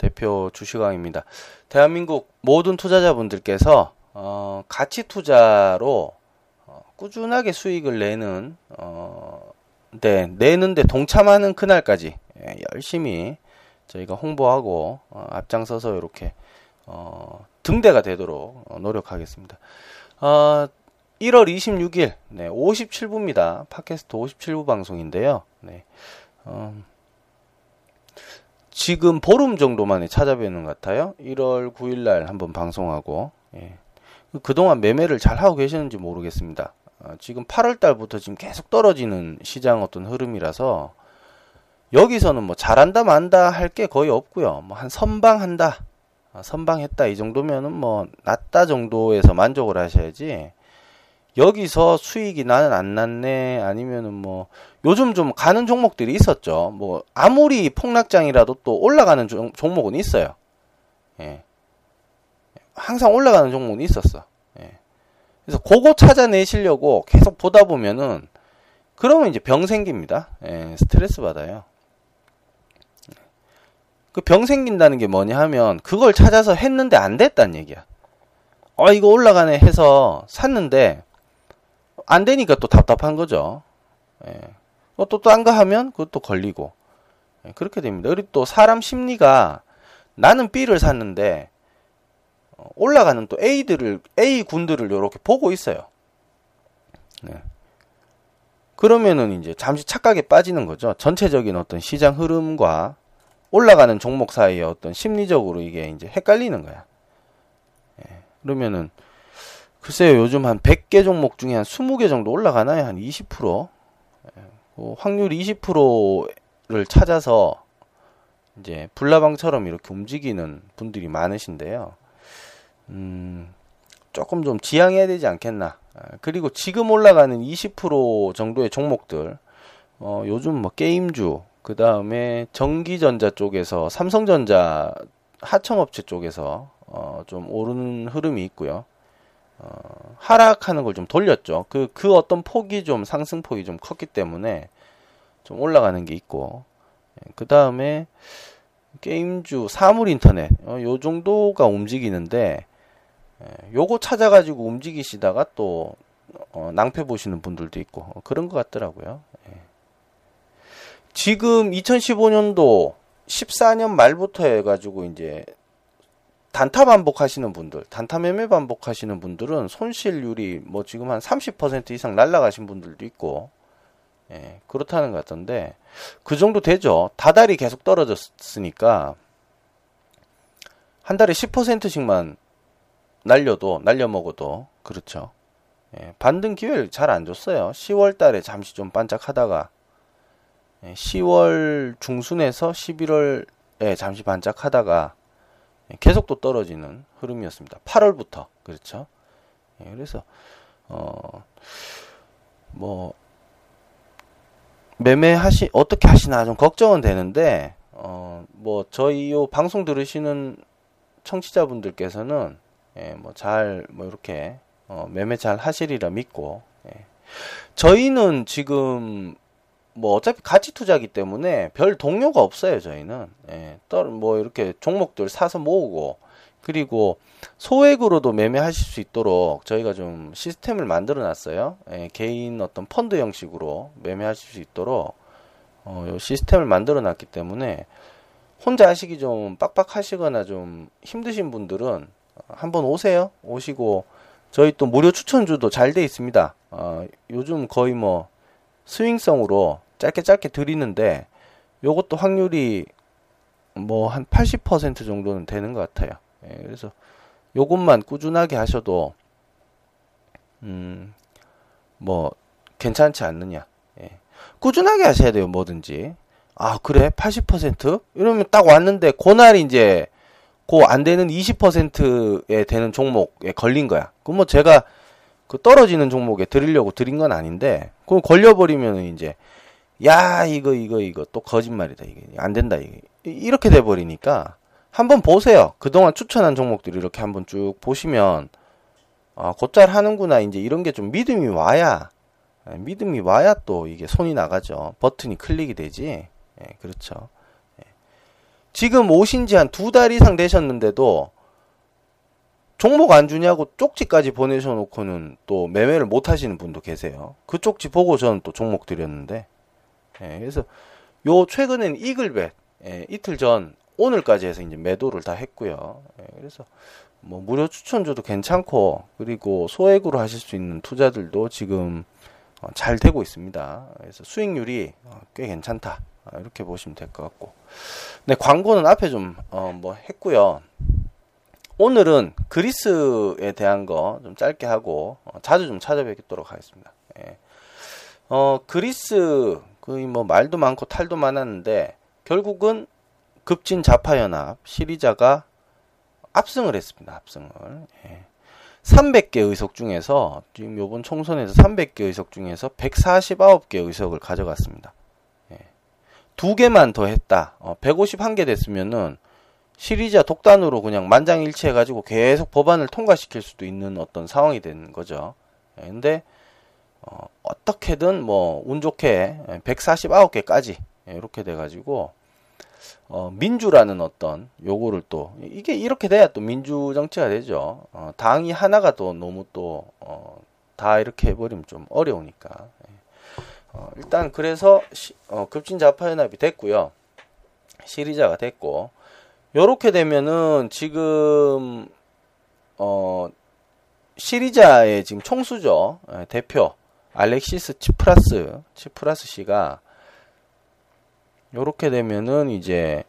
대표 주시광입니다. 대한민국 모든 투자자분들께서 어, 가치 투자로 어, 꾸준하게 수익을 내는 어, 네, 내는데 동참하는 그날까지 예, 열심히 저희가 홍보하고 어, 앞장서서 이렇게 어, 등대가 되도록 어, 노력하겠습니다. 어, 1월 26일 네, 57부입니다. 팟캐스트 57부 방송인데요. 네. 어, 지금 보름 정도 만에 찾아뵙는 것 같아요. 1월 9일 날 한번 방송하고 예. 그동안 매매를 잘 하고 계시는지 모르겠습니다. 어, 지금 8월 달부터 지금 계속 떨어지는 시장 어떤 흐름이라서 여기서는 뭐 잘한다 만다 할 게 거의 없고요. 뭐 한 선방한다, 아, 선방했다 이 정도면은 뭐 낮다 정도에서 만족을 하셔야지. 여기서 수익이 나는 안 났네 아니면은 뭐 요즘 좀 가는 종목들이 있었죠. 뭐 아무리 폭락장이라도 또 올라가는 종, 목은 있어요. 예. 항상 올라가는 종목은 있었어. 예. 그래서 그거 찾아내시려고 계속 보다 보면은 그러면 이제 병 생깁니다. 예, 스트레스 받아요. 그 병 생긴다는 게 뭐냐 하면 그걸 찾아서 했는데 안 됐다는 얘기야. 어 이거 올라가네 해서 샀는데 안 되니까 또 답답한 거죠. 예. 또 딴 거 하면 그것도 걸리고 예, 그렇게 됩니다. 그리고 또 사람 심리가 나는 B를 샀는데 어, 올라가는 또 A들을 A 군들을 이렇게 보고 있어요. 네. 그러면은 이제 잠시 착각에 빠지는 거죠. 전체적인 어떤 시장 흐름과 올라가는 종목 사이에 어떤 심리적으로 이게 이제 헷갈리는 거야. 예. 그러면은 글쎄요, 요즘 한 100개 종목 중에 한 20개 정도 올라가나요? 한 20%? 어, 확률 20%를 찾아서 이제 불나방처럼 이렇게 움직이는 분들이 많으신데요. 음, 조금 좀 지양해야 되지 않겠나. 아, 그리고 지금 올라가는 20% 정도의 종목들, 어, 요즘 뭐 게임주, 그 다음에 전기전자 쪽에서 삼성전자 하청업체 쪽에서 어, 좀 오르는 흐름이 있고요. 어, 하락하는 걸 좀 돌렸죠. 그, 그 어떤 폭이 좀 상승폭이 좀 컸기 때문에 좀 올라가는 게 있고, 예, 그 다음에 게임주, 사물 인터넷, 어, 요 정도가 움직이는데, 예, 요거 찾아가지고 움직이시다가 또, 어, 낭패 보시는 분들도 있고, 어, 그런 것 같더라고요. 예. 지금 2015년도 14년 말부터 해가지고 이제 단타 반복하시는 분들, 단타 매매 반복하시는 분들은 손실률이 뭐 지금 한 30% 이상 날라가신 분들도 있고, 예, 그렇다는 것 같던데, 그 정도 되죠. 다달이 계속 떨어졌으니까, 한 달에 10%씩만 날려도, 날려먹어도, 그렇죠. 예, 반등 기회를 잘 안 줬어요. 10월 달에 잠시 좀 반짝하다가, 예, 10월 중순에서 11월에 잠시 반짝하다가, 예, 계속 또 떨어지는 흐름이었습니다. 8월부터 그렇죠. 예, 그래서 어 뭐 매매하시 어떻게 하시나 좀 걱정은 되는데 어 뭐 저희 요 방송 들으시는 청취자분들께서는 예, 뭐잘뭐 뭐 이렇게 어, 매매 잘 하시리라 믿고 예. 저희는 지금 뭐 어차피 가치 투자기 때문에 별 동료가 없어요 저희는. 예, 뭐 이렇게 종목들 사서 모으고 그리고 소액으로도 매매하실 수 있도록 저희가 좀 시스템을 만들어 놨어요. 예, 개인 어떤 펀드 형식으로 매매하실 수 있도록 어, 요 시스템을 만들어 놨기 때문에 혼자 하시기 좀 빡빡하시거나 좀 힘드신 분들은 한번 오세요. 오시고 저희 또 무료 추천주도 잘 돼 있습니다. 어, 요즘 거의 뭐 스윙성으로 짧게 짧게 드리는데 요것도 확률이 뭐 한 80% 정도는 되는 것 같아요. 예, 그래서 요것만 꾸준하게 하셔도 음 뭐 괜찮지 않느냐. 예. 꾸준하게 하셔야 돼요, 뭐든지. 아, 그래? 80%? 이러면 딱 왔는데, 그날 이제, 그안 되는 20%에 되는 종목에 걸린 거야. 그럼 뭐 제가 그 떨어지는 종목에 드리려고 드린 건 아닌데, 그럼 걸려버리면 이제, 야, 이거, 이거, 이거, 또 거짓말이다. 이게 안 된다. 이게. 이렇게 돼 버리니까, 한번 보세요. 그동안 추천한 종목들 이렇게 한번 쭉 보시면, 아, 곧잘 하는구나. 이제 이런 게 좀 믿음이 와야, 예, 믿음이 와야 또 이게 손이 나가죠. 버튼이 클릭이 되지. 예, 그렇죠. 예. 지금 오신 지 한 두 달 이상 되셨는데도 종목 안 주냐고 쪽지까지 보내셔놓고는 또 매매를 못 하시는 분도 계세요. 그 쪽지 보고 저는 또 종목 드렸는데. 예, 그래서 요 최근엔 이글벳 예, 이틀 전 오늘까지 해서 이제 매도를 다 했고요. 예, 그래서 뭐 무료 추천줘도 괜찮고 그리고 소액으로 하실 수 있는 투자들도 지금 어, 잘 되고 있습니다. 그래서 수익률이 어, 꽤 괜찮다. 아, 이렇게 보시면 될 것 같고. 네, 광고는 앞에 좀, 어, 뭐 했고요. 오늘은 그리스에 대한 거 좀 짧게 하고, 어, 자주 좀 찾아뵙도록 하겠습니다. 예. 어, 그리스, 거의 뭐 말도 많고 탈도 많았는데, 결국은 급진 자파연합 시리자가 압승을 했습니다. 압승을. 예. 300개 의석 중에서 지금 요번 총선에서 300개 의석 중에서 149개 의석을 가져갔습니다. 예. 두 개만 더 했다. 어, 151개 됐으면은 시리자 독단으로 그냥 만장일치해 가지고 계속 법안을 통과시킬 수도 있는 어떤 상황이 된 거죠. 예. 근데 어, 어떻게든 뭐 운 좋게 149개까지 예, 이렇게 돼 가지고 어, 민주라는 어떤 요거를 또 이게 이렇게 돼야 또 민주 정치가 되죠. 어, 당이 하나가 또 너무 또 어, 다 이렇게 해버리면 좀 어려우니까. 예. 어, 일단 그래서 시, 어, 급진 좌파 연합이 됐고요. 시리자가 됐고 요렇게 되면은 지금 어 시리자의 지금 총수죠. 예, 대표 알렉시스 치프라스 치프라스 씨가 요렇게 되면은 이제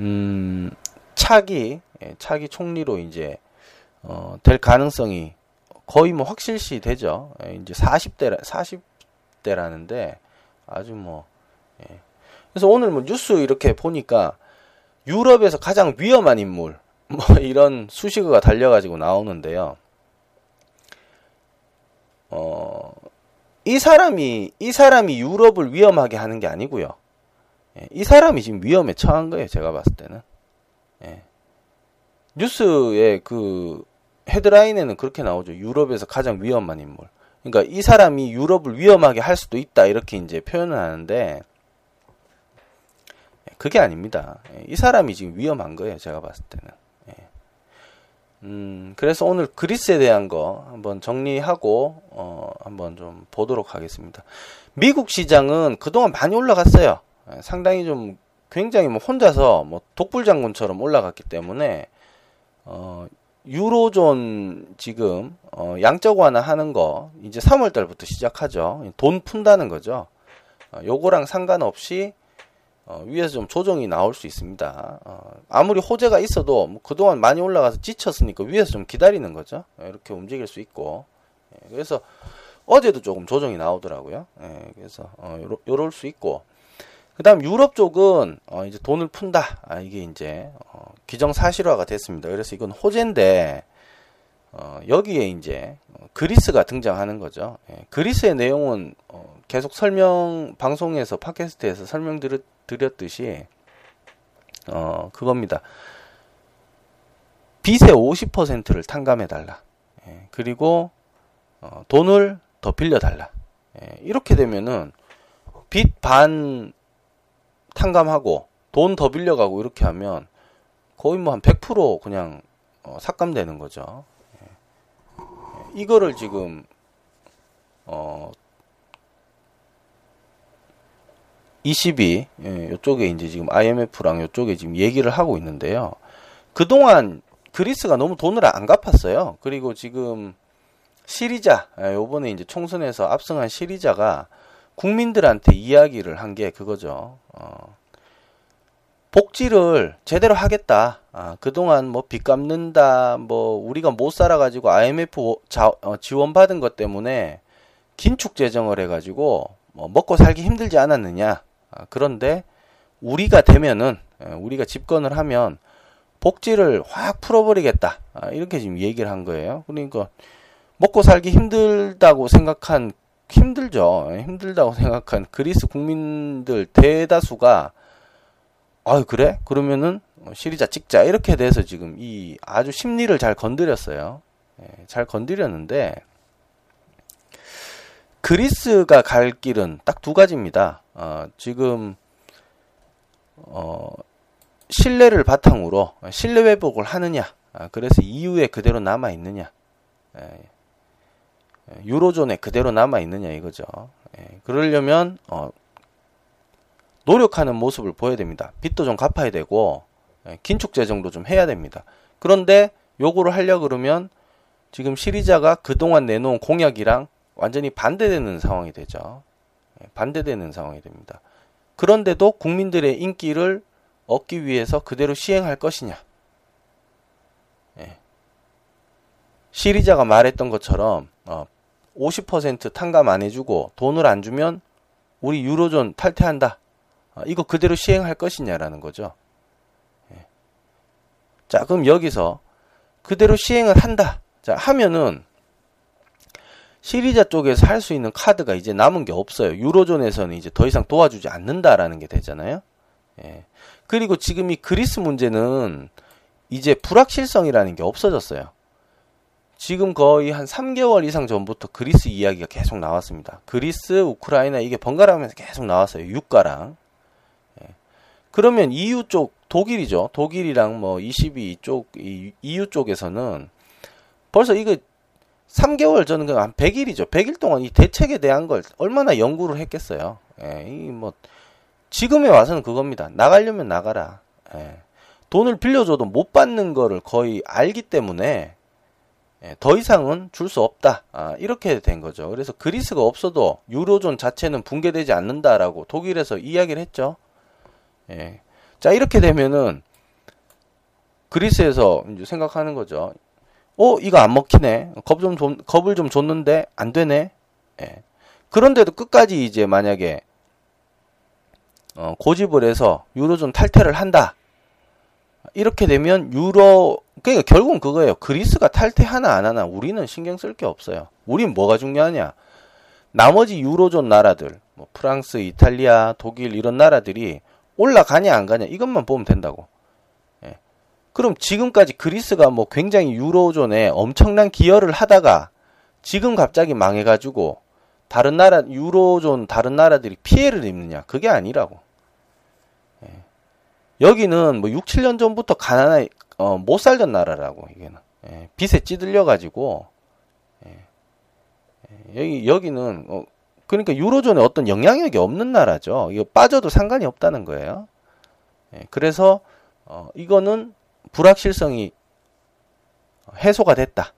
음 차기 예, 차기 총리로 이제 어, 될 가능성이 거의 뭐 확실시 되죠. 예, 이제 40대 40대라는데 아주 뭐 예. 그래서 오늘 뭐 뉴스 이렇게 보니까 유럽에서 가장 위험한 인물 뭐 이런 수식어가 달려가지고 나오는데요. 어, 이 사람이 이 사람이 유럽을 위험하게 하는 게 아니고요. 예, 이 사람이 지금 위험에 처한 거예요. 제가 봤을 때는. 예. 뉴스의 그 헤드라인에는 그렇게 나오죠. 유럽에서 가장 위험한 인물. 그러니까 이 사람이 유럽을 위험하게 할 수도 있다 이렇게 이제 표현을 하는데 예, 그게 아닙니다. 예, 이 사람이 지금 위험한 거예요. 제가 봤을 때는. 음, 그래서 오늘 그리스에 대한 거 한번 정리하고, 어, 한번 좀 보도록 하겠습니다. 미국 시장은 그동안 많이 올라갔어요. 예, 상당히 좀 굉장히 뭐 혼자서 뭐 독불 장군처럼 올라갔기 때문에, 어, 유로존 지금, 어, 양적 완화 하는 거 이제 3월 달부터 시작하죠. 돈 푼다는 거죠. 어, 요거랑 상관없이 어, 위에서 좀 조정이 나올 수 있습니다. 어, 아무리 호재가 있어도 뭐 그동안 많이 올라가서 지쳤으니까 위에서 좀 기다리는 거죠. 예, 이렇게 움직일 수 있고. 예, 그래서 어제도 조금 조정이 나오더라고요. 예, 그래서 어, 요러, 요럴 수 있고. 그 다음 유럽 쪽은 어, 이제 돈을 푼다. 아, 이게 이제 어, 기정사실화가 됐습니다. 그래서 이건 호재인데 어, 여기에 이제 어, 그리스가 등장하는 거죠. 예, 그리스의 내용은 어, 계속 설명 방송에서 팟캐스트에서 설명드렸 듯이 어 그겁니다. 빚의 50%를 탕감해 달라. 예, 그리고 어, 돈을 더 빌려 달라. 예, 이렇게 되면은 빚 반 탕감하고 돈 더 빌려가고 이렇게 하면 거의 뭐 한 100% 그냥 어, 삭감되는 거죠. 예, 이거를 지금 어, 22 예, 이쪽에 이제 지금 IMF랑 이쪽에 지금 얘기를 하고 있는데요. 그동안 그리스가 너무 돈을 안 갚았어요. 그리고 지금 시리자 예, 요번에 이제 총선에서 압승한 시리자가 국민들한테 이야기를 한 게 그거죠. 어, 복지를 제대로 하겠다. 아, 그동안 뭐 빚 갚는다, 뭐 우리가 못 살아가지고 IMF 자, 어, 지원받은 것 때문에 긴축 재정을 해가지고 뭐 먹고 살기 힘들지 않았느냐. 아, 그런데 우리가 되면은 예, 우리가 집권을 하면 복지를 확 풀어버리겠다 아, 이렇게 지금 얘기를 한 거예요. 그러니까 먹고 살기 힘들다고 생각한 힘들죠. 예, 힘들다고 생각한 그리스 국민들 대다수가 아 그래? 그러면은 시리자 찍자 이렇게 돼서 지금 이 아주 심리를 잘 건드렸어요. 예, 잘 건드렸는데 그리스가 갈 길은 딱 두 가지입니다. 어, 지금 어, 신뢰를 바탕으로 신뢰 회복을 하느냐, 아, 그래서 이후에 그대로 남아 있느냐, 예, 예, 유로존에 그대로 남아 있느냐 이거죠. 예, 그러려면 어, 노력하는 모습을 보여야 됩니다. 빚도 좀 갚아야 되고 예, 긴축 재정도 좀 해야 됩니다. 그런데 요거를 하려 그러면 지금 시리자가 그동안 내놓은 공약이랑 완전히 반대되는 상황이 되죠. 예, 반대되는 상황이 됩니다. 그런데도 국민들의 인기를 얻기 위해서 그대로 시행할 것이냐. 예. 시리자가 말했던 것처럼 어, 50% 탕감 안 해주고 돈을 안 주면 우리 유로존 탈퇴한다. 어, 이거 그대로 시행할 것이냐라는 거죠. 예. 자, 그럼 여기서 그대로 시행을 한다. 자, 하면은 시리자 쪽에서 할 수 있는 카드가 이제 남은 게 없어요. 유로존에서는 이제 더 이상 도와주지 않는다라는 게 되잖아요. 예. 그리고 지금 이 그리스 문제는 이제 불확실성이라는 게 없어졌어요. 지금 거의 한 3개월 이상 전부터 그리스 이야기가 계속 나왔습니다. 그리스, 우크라이나 이게 번갈아 가면서 계속 나왔어요. 유가랑. 예. 그러면 EU 쪽 독일이죠. 독일이랑 뭐 22 쪽, EU 쪽에서는 벌써 이거 3개월 전은 한 100일이죠. 100일 동안 이 대책에 대한 걸 얼마나 연구를 했겠어요. 예, 이뭐 지금에 와서는 그겁니다. 나가려면 나가라. 예. 돈을 빌려줘도 못 받는 거를 거의 알기 때문에 예, 더 이상은 줄 수 없다. 아, 이렇게 된 거죠. 그래서 그리스가 없어도 유로존 자체는 붕괴되지 않는다라고 독일에서 이야기를 했죠. 예. 자 이렇게 되면은 그리스에서 생각하는 거죠. 어, 이거 안 먹히네. 겁 좀, 겁을 좀 줬는데 안 되네. 예. 그런데도 끝까지 이제 만약에 어, 고집을 해서 유로존 탈퇴를 한다. 이렇게 되면 유로 그러니까 결국은 그거예요. 그리스가 탈퇴 하나 안 하나 우리는 신경 쓸 게 없어요. 우린 뭐가 중요하냐? 나머지 유로존 나라들, 뭐 프랑스, 이탈리아, 독일 이런 나라들이 올라가냐 안 가냐 이것만 보면 된다고. 그럼 지금까지 그리스가 뭐 굉장히 유로존에 엄청난 기여를 하다가 지금 갑자기 망해가지고 다른 나라 유로존 다른 나라들이 피해를 입느냐 그게 아니라고. 예. 여기는 뭐 6, 7년 전부터 가난하 어, 못 살던 나라라고 이게는 예. 빚에 찌들려 가지고 예. 예. 여기 여기는 어, 그러니까 유로존에 어떤 영향력이 없는 나라죠. 이거 빠져도 상관이 없다는 거예요. 예. 그래서 어, 이거는 불확실성이 해소가 됐다.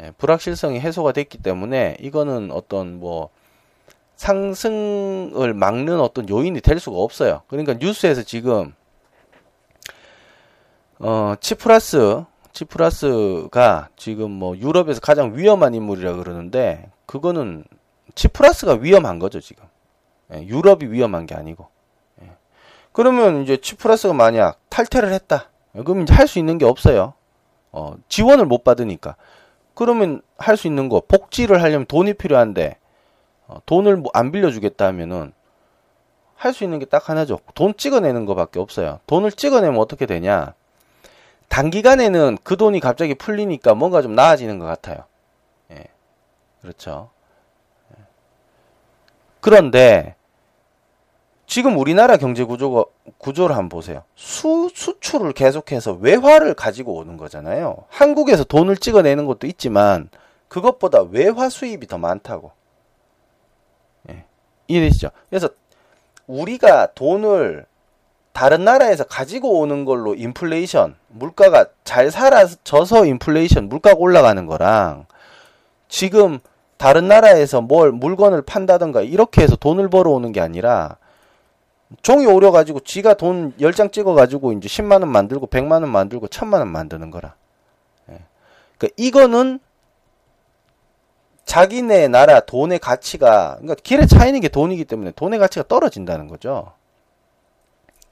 예, 불확실성이 해소가 됐기 때문에 이거는 어떤 뭐 상승을 막는 어떤 요인이 될 수가 없어요. 그러니까 뉴스에서 지금 어 치프라스 치프라스가 지금 뭐 유럽에서 가장 위험한 인물이라 그러는데 그거는 치프라스가 위험한 거죠 지금 예, 유럽이 위험한 게 아니고 예. 그러면 이제 치프라스가 만약 탈퇴를 했다 그럼 이제 할 수 있는 게 없어요. 어, 지원을 못 받으니까. 그러면 할 수 있는 거, 복지를 하려면 돈이 필요한데, 어, 돈을 뭐안 빌려주겠다 하면은, 할 수 있는 게 딱 하나죠. 돈 찍어내는 것밖에 없어요. 돈을 찍어내면 어떻게 되냐? 단기간에는 그 돈이 갑자기 풀리니까 뭔가 좀 나아지는 것 같아요. 예. 그렇죠. 예. 그런데, 지금 우리나라 경제 구조가 구조를 한번 보세요. 수 수출을 계속해서 외화를 가지고 오는 거잖아요. 한국에서 돈을 찍어내는 것도 있지만 그것보다 외화 수입이 더 많다고. 예. 이해되시죠? 그래서 우리가 돈을 다른 나라에서 가지고 오는 걸로 인플레이션, 물가가 잘 살아져서 인플레이션, 물가가 올라가는 거랑 지금 다른 나라에서 뭘 물건을 판다던가 이렇게 해서 돈을 벌어오는 게 아니라 종이 오려가지고 지가 돈 10장 찍어가지고 이제 10만원 만들고 100만원 만들고 1000만원 만드는 거라. 예. 그러니까 이거는 자기네 나라 돈의 가치가, 그러니까 길에 차이는 게 돈이기 때문에 돈의 가치가 떨어진다는 거죠.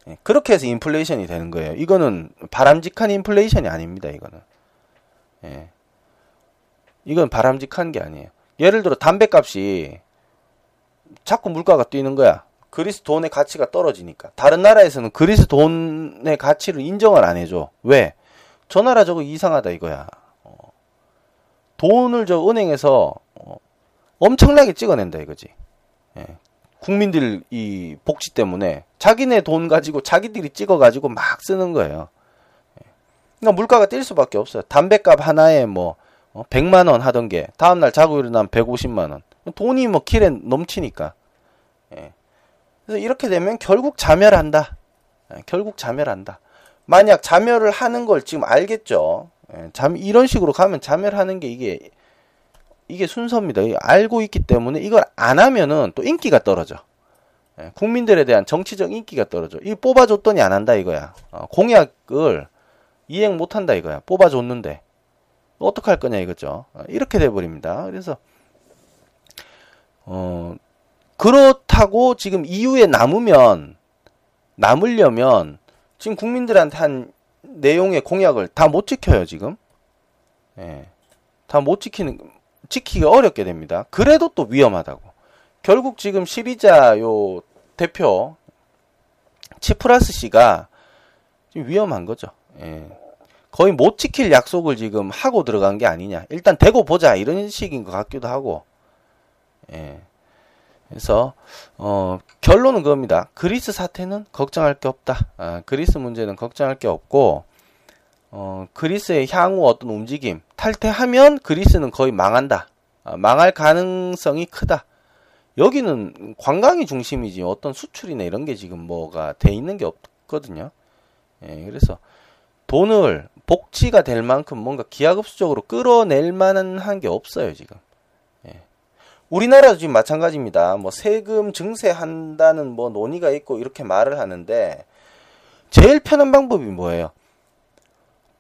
예, 그렇게 해서 인플레이션이 되는 거예요. 이거는 바람직한 인플레이션이 아닙니다. 이거는. 예. 이건 바람직한 게 아니에요. 예를 들어 담배값이 자꾸 물가가 뛰는 거야. 그리스 돈의 가치가 떨어지니까. 다른 나라에서는 그리스 돈의 가치를 인정을 안 해줘. 왜? 저 나라 저거 이상하다 이거야. 어. 돈을 저 은행에서 어, 엄청나게 찍어낸다 이거지. 예. 국민들 이 복지 때문에 자기네 돈 가지고 자기들이 찍어가지고 막 쓰는 거예요. 예. 그러니까 물가가 뛸 수밖에 없어요. 담배값 하나에 뭐 100만 어, 원 하던 게 다음날 자고 일어나면 150만 원. 돈이 뭐 길에 넘치니까. 예. 그래서 이렇게 되면 결국 자멸한다. 예. 결국 자멸한다. 만약 자멸을 하는 걸 지금 알겠죠. 예. 잠 이런 식으로 가면 자멸하는 게 이게 이게 순서입니다. 알고 있기 때문에 이걸 안 하면은 또 인기가 떨어져. 예, 국민들에 대한 정치적 인기가 떨어져. 이 뽑아줬더니 안 한다 이거야. 어, 공약을 이행 못 한다 이거야. 뽑아줬는데 어떻게 할 거냐 이거죠. 어, 이렇게 돼 버립니다. 그래서 어 그렇다고 지금 이후에 남으면 남으려면 지금 국민들한테 한 내용의 공약을 다 못 지켜요 지금. 예. 다 못 지키는 지키기 어렵게 됩니다. 그래도 또 위험하다고. 결국 지금 시리자 요 대표 치프라스 씨가 지금 위험한 거죠. 예. 거의 못 지킬 약속을 지금 하고 들어간 게 아니냐. 일단 대고 보자 이런 식인 것 같기도 하고. 예. 그래서 어, 결론은 그겁니다. 그리스 사태는 걱정할 게 없다. 아, 그리스 문제는 걱정할 게 없고 어, 그리스의 향후 어떤 움직임 탈퇴하면 그리스는 거의 망한다. 아, 망할 가능성이 크다. 여기는 관광이 중심이지 어떤 수출이나 이런 게 지금 뭐가 돼 있는 게 없거든요. 예, 그래서 돈을 복지가 될 만큼 뭔가 기하급수적으로 끌어낼 만한 한게 없어요 지금. 예. 우리나라도 지금 마찬가지입니다. 뭐 세금 증세한다는 뭐 논의가 있고 이렇게 말을 하는데 제일 편한 방법이 뭐예요?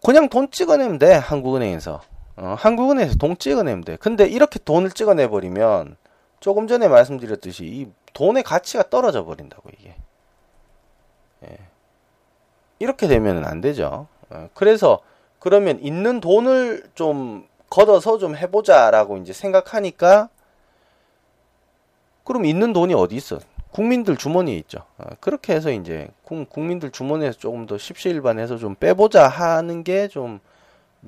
그냥 돈 찍어내면 돼 한국은행에서 어, 한국은행에서 돈 찍어내면 돼 근데 이렇게 돈을 찍어내 버리면 조금 전에 말씀드렸듯이 이 돈의 가치가 떨어져 버린다고 이게 예. 이렇게 되면 안 되죠 어, 그래서 그러면 있는 돈을 좀 걷어서 좀 해보자라고 이제 생각하니까 그럼 있는 돈이 어디 있어 국민들 주머니에 있죠. 어, 그렇게 해서 이제 국민들 주머니에서 조금 더 십시일반해서 좀 빼보자 하는 게 좀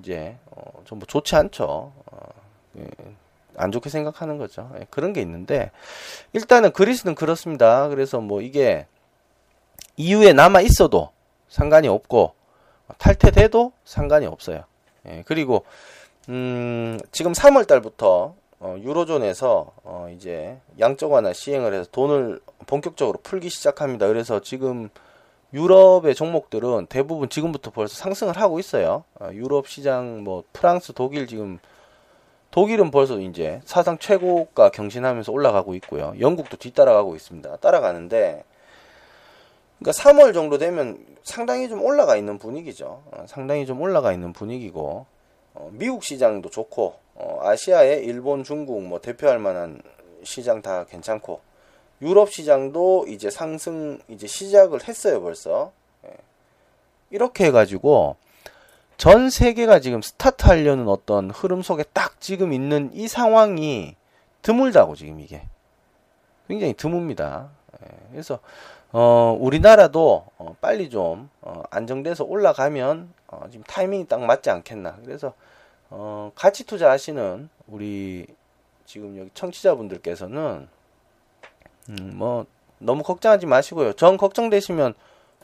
이제 어, 좀 뭐 좋지 않죠. 어, 예, 안 좋게 생각하는 거죠. 예, 그런 게 있는데 일단은 그리스는 그렇습니다. 그래서 뭐 이게 이후에 남아 있어도 상관이 없고 탈퇴돼도 상관이 없어요. 예, 그리고 음, 지금 3월 달부터 어, 유로존에서 어, 이제 양적 완화 시행을 해서 돈을 본격적으로 풀기 시작합니다. 그래서 지금 유럽의 종목들은 대부분 지금부터 벌써 상승을 하고 있어요. 어, 유럽 시장 뭐 프랑스, 독일 지금 독일은 벌써 이제 사상 최고가 경신하면서 올라가고 있고요. 영국도 뒤따라가고 있습니다. 따라가는데 그러니까 3월 정도 되면 상당히 좀 올라가 있는 분위기죠. 어, 상당히 좀 올라가 있는 분위기고 어, 미국 시장도 좋고 어, 아시아의 일본, 중국 뭐 대표할 만한 시장 다 괜찮고 유럽 시장도 이제 상승 이제 시작을 했어요 벌써 예. 이렇게 해가지고 전 세계가 지금 스타트 하려는 어떤 흐름 속에 딱 지금 있는 이 상황이 드물다고 지금 이게 굉장히 드뭅니다. 예. 그래서 어, 우리나라도 어, 빨리 좀 어, 안정돼서 올라가면 어, 지금 타이밍이 딱 맞지 않겠나. 그래서 어, 가치 투자하시는 우리 지금 여기 청취자분들께서는 음, 뭐 너무 걱정하지 마시고요. 전 걱정되시면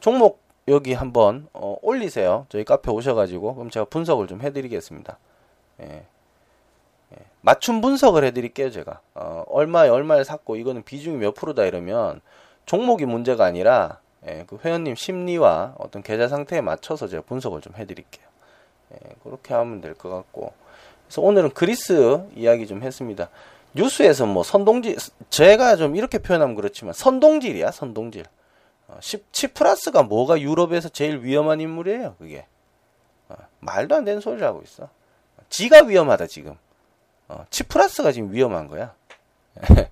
종목 여기 한번 어, 올리세요. 저희 카페 오셔가지고 그럼 제가 분석을 좀 해드리겠습니다. 예. 예. 맞춤 분석을 해드릴게요 제가 어, 얼마에 얼마를 샀고 이거는 비중이 몇 프로다 이러면 종목이 문제가 아니라 예, 그 회원님 심리와 어떤 계좌 상태에 맞춰서 제가 분석을 좀 해드릴게요. 예, 그렇게 하면 될 것 같고. 그래서 오늘은 그리스 이야기 좀 했습니다. 뉴스에서 뭐 선동질, 제가 좀 이렇게 표현하면 그렇지만 선동질이야, 선동질. 어, 치프라스가 뭐가 유럽에서 제일 위험한 인물이에요, 그게. 어, 말도 안 되는 소리를 하고 있어. 지가 위험하다, 지금. 어, 치프라스가 지금 위험한 거야.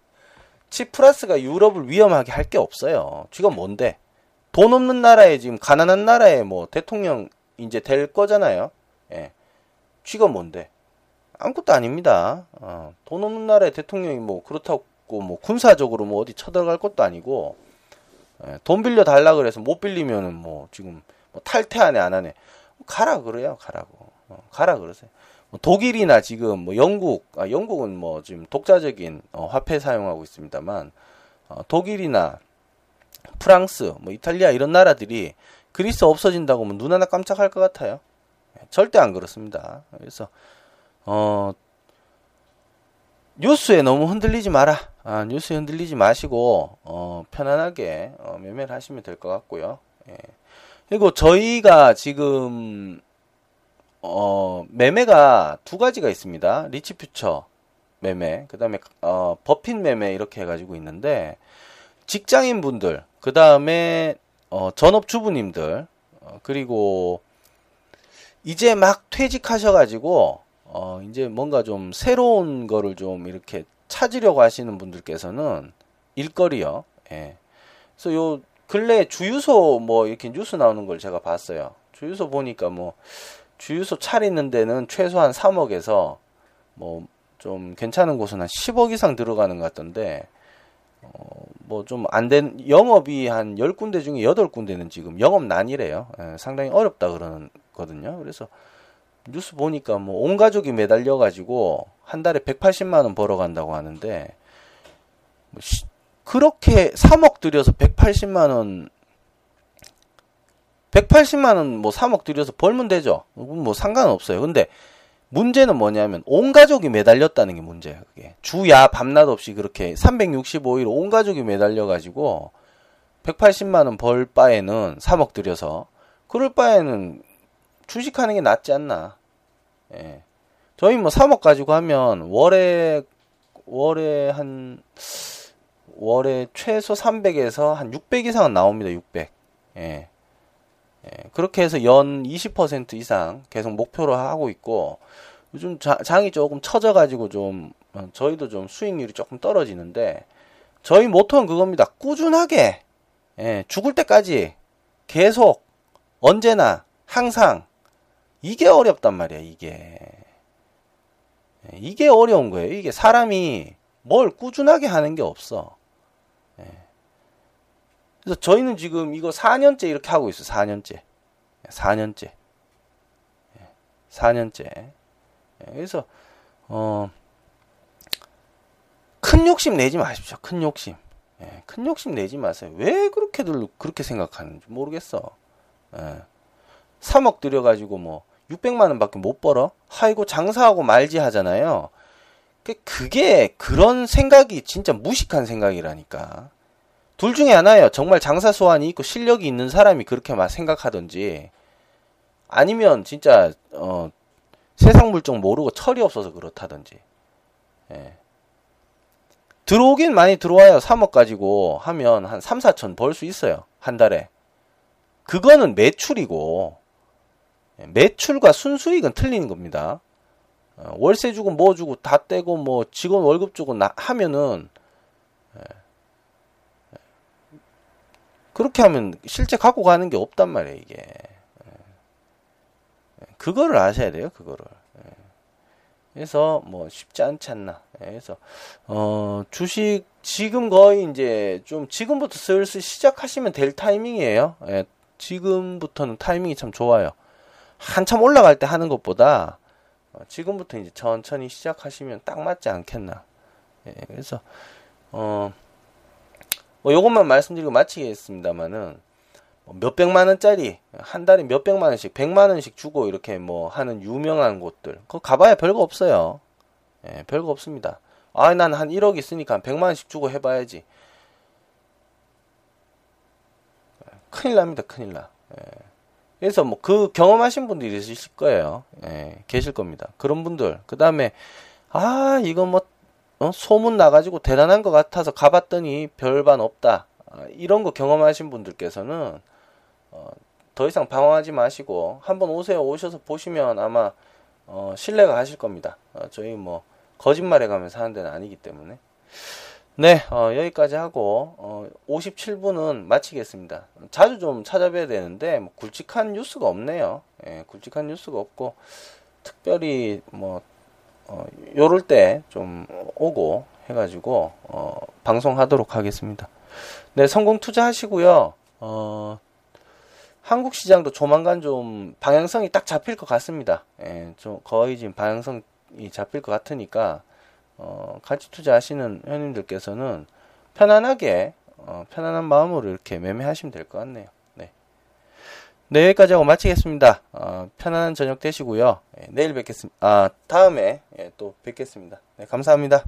치프라스가 유럽을 위험하게 할 게 없어요. 지가 뭔데? 돈 없는 나라에 지금 가난한 나라에 뭐 대통령 이제 될 거잖아요. 예. 쥐가 뭔데? 아무것도 아닙니다. 어, 돈 없는 나라의 대통령이 뭐 그렇다고 뭐 군사적으로 뭐 어디 쳐들어갈 것도 아니고 예, 돈 빌려 달라 그래서 못 빌리면은 뭐 지금 뭐 탈퇴하네 안 하네 가라 그래요 가라고 어, 가라 그러세요. 뭐 독일이나 지금 뭐 영국 아 영국은 뭐 지금 독자적인 어, 화폐 사용하고 있습니다만 어, 독일이나 프랑스 뭐 이탈리아 이런 나라들이 그리스 없어진다고 하면 눈 하나 깜짝할 것 같아요. 예, 절대 안 그렇습니다. 그래서 어 뉴스에 너무 흔들리지 마라. 아, 뉴스에 흔들리지 마시고 어, 편안하게 어, 매매를 하시면 될 것 같고요. 예. 그리고 저희가 지금 어, 매매가 두 가지가 있습니다. 리치 퓨처 매매, 그 다음에 어, 버핀 매매 이렇게 해가지고 있는데 직장인 분들, 그 다음에 어, 전업 주부님들, 어, 그리고 이제 막 퇴직하셔가지고 어, 이제 뭔가 좀 새로운 거를 좀 이렇게 찾으려고 하시는 분들께서는 일거리요. 예. 그래서 요 근래 주유소 뭐 이렇게 뉴스 나오는 걸 제가 봤어요. 주유소 보니까 뭐 주유소 차리는 데는 최소한 3억에서 뭐 좀 괜찮은 곳은 한 10억 이상 들어가는 것 같던데 어, 뭐 좀 안 된 영업이 한 10군데 중에 8군데는 지금 영업 난이래요. 예, 상당히 어렵다 그러거든요. 그래서 뉴스 보니까 뭐 온 가족이 매달려 가지고 한 달에 180만 원 벌어 간다고 하는데 뭐 시, 그렇게 3억 들여서 180만 원 180만 원 뭐 3억 들여서 벌면 되죠. 뭐 상관없어요. 근데 문제는 뭐냐면 온 가족이 매달렸다는 게 문제예요. 그게 주야 밤낮 없이 그렇게 365일 온 가족이 매달려 가지고 180만 원 벌 바에는 3억 들여서 그럴 바에는 주식하는 게 낫지 않나. 예. 저희 뭐 3억 가지고 하면 월에 월에 한 월에 최소 300에서 한 600 이상은 나옵니다. 600. 예. 예. 그렇게 해서 연 20% 이상 계속 목표로 하고 있고 요즘 자, 장이 조금 처져 가지고 좀 어, 저희도 좀 수익률이 조금 떨어지는데 저희 모토는 그겁니다. 꾸준하게 예, 죽을 때까지 계속 언제나 항상 이게 어렵단 말이야, 이게. 예, 이게 어려운 거예요. 이게 사람이 뭘 꾸준하게 하는 게 없어. 예. 그래서 저희는 지금 이거 4년째 이렇게 하고 있어요. 4년째. 4년째. 4년째. 그래서, 어, 큰 욕심 내지 마십시오. 큰 욕심. 큰 욕심 내지 마세요. 왜 그렇게들 그렇게 생각하는지 모르겠어. 3억 들여가지고 뭐, 600만 원밖에 못 벌어? 아이고 장사하고 말지 하잖아요. 그, 그게 그런 생각이 진짜 무식한 생각이라니까. 둘 중에 하나예요. 정말 장사 소환이 있고 실력이 있는 사람이 그렇게 막 생각하든지 아니면 진짜 어, 세상 물정 모르고 철이 없어서 그렇다든지. 예. 들어오긴 많이 들어와요. 3억 가지고 하면 한 3, 4천 벌 수 있어요. 한 달에. 그거는 매출이고 예, 매출과 순수익은 틀린 겁니다. 어, 월세 주고 뭐 주고 다 떼고 뭐 직원 월급 주고 나, 하면은 예, 예. 그렇게 하면 실제 갖고 가는 게 없단 말이에요 이게. 그거를 아셔야 돼요 그거를. 그래서 뭐 쉽지 않지 않나. 그래서 어 주식 지금 거의 이제 좀 지금부터 슬슬 시작하시면 될 타이밍이에요. 지금부터는 타이밍이 참 좋아요. 한참 올라갈 때 하는 것보다 어, 지금부터 이제 천천히 시작하시면 딱 맞지 않겠나. 예, 그래서 어, 뭐 요것만 말씀드리고 마치겠습니다만은 뭐 몇백만 원짜리 한 달에 몇 백만 원씩, 백만 원씩 주고 이렇게 뭐 하는 유명한 곳들 그거 가봐야 별거 없어요. 예, 별거 없습니다. 아, 난 한 1억 있으니까 한 100만 원씩 주고 해봐야지. 큰일 납니다, 큰일 나. 예. 그래서 뭐 그 경험하신 분들이 있으실 거예요. 예, 계실 겁니다. 그런 분들. 그 다음에, 아, 이거 뭐, 어? 소문 나가지고 대단한 것 같아서 가봤더니 별반 없다. 아, 이런 거 경험하신 분들께서는, 어, 더 이상 방황하지 마시고, 한번 오세요. 오셔서 보시면 아마, 어, 신뢰가 가실 겁니다. 어, 저희 뭐, 거짓말해 가면서 하는 데는 아니기 때문에. 네, 어, 여기까지 하고 어, 57분은 마치겠습니다. 자주 좀 찾아뵈야 되는데 뭐 굵직한 뉴스가 없네요. 예, 굵직한 뉴스가 없고 특별히 뭐 어, 요럴 때 좀 오고 해가지고 어, 방송하도록 하겠습니다. 네, 성공 투자하시고요. 어, 한국 시장도 조만간 좀 방향성이 딱 잡힐 것 같습니다. 예, 좀 거의 지금 방향성이 잡힐 것 같으니까 어, 가치 투자하시는 회원님들께서는 편안하게 어, 편안한 마음으로 이렇게 매매하시면 될 것 같네요. 네. 네, 여기까지 하고 마치겠습니다. 어, 편안한 저녁 되시고요. 예, 내일 뵙겠습니다. 아, 다음에 예, 또 뵙겠습니다. 네, 감사합니다.